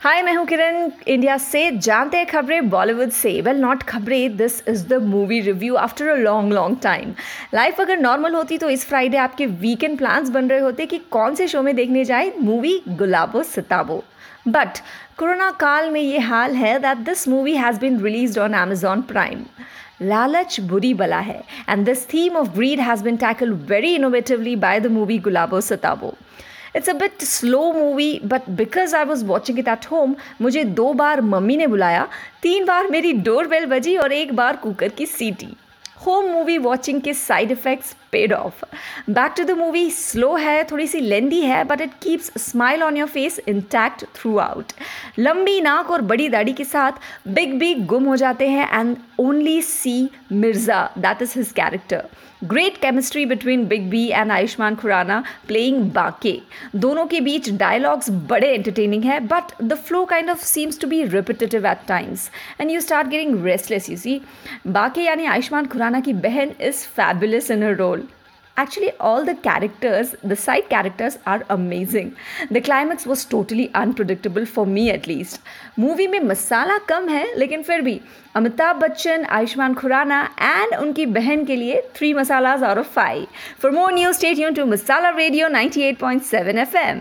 हाय, मैं हूँ किरण। इंडिया से जानते हैं खबरें, बॉलीवुड से। वेल नॉट खबरें this is the movie review after a long long time life अगर नॉर्मल होती तो इस फ्राइडे आपके वीकेंड प्लान्स बन रहे होते कि कौन से शो में देखने जाए? Movie Gulabo, Sitabo. But corona काल में ये हाल है that this movie has been release on Amazon Prime लालच बुरी बला है and this theme of greed has been tackle very innovatively by the movie Gulabo, Sitabo. It's a bit slow movie but because I was watching it at home मुझे दो बार mummy ने बुलाया। तीन बार मेरी डोर बेल बजी और एक बार cooker की सीटी होम मूवी वॉचिंग के side effects paid off back to the movie slow है, थोड़ी सी लेंदी है but it keeps smile on your face intact throughout लंबी नाक और बड़ी दाढ़ी के साथ बिग बी गुम हो जाते हैं and only see Mirza that is his character great chemistry between big B and Ayushmann Khurrana playing Baankey दोनों के बीच डायलॉग्स बड़े एंटरटेनिंग है but the flow kind of seems to be repetitive at times and you start getting restless you see Baankey यानी आयुष्मान खुराना की बहन is fabulous in a role Actually, all the characters, the side characters are amazing. The climax was totally unpredictable for me at least. Movie में मसाला कम है लेकिन फिर भी Amitabh Bachchan Ayushmann Khurana and उनकी बहन के लिए three masalas out of five for more news stay tuned to Masala radio 98.7 FM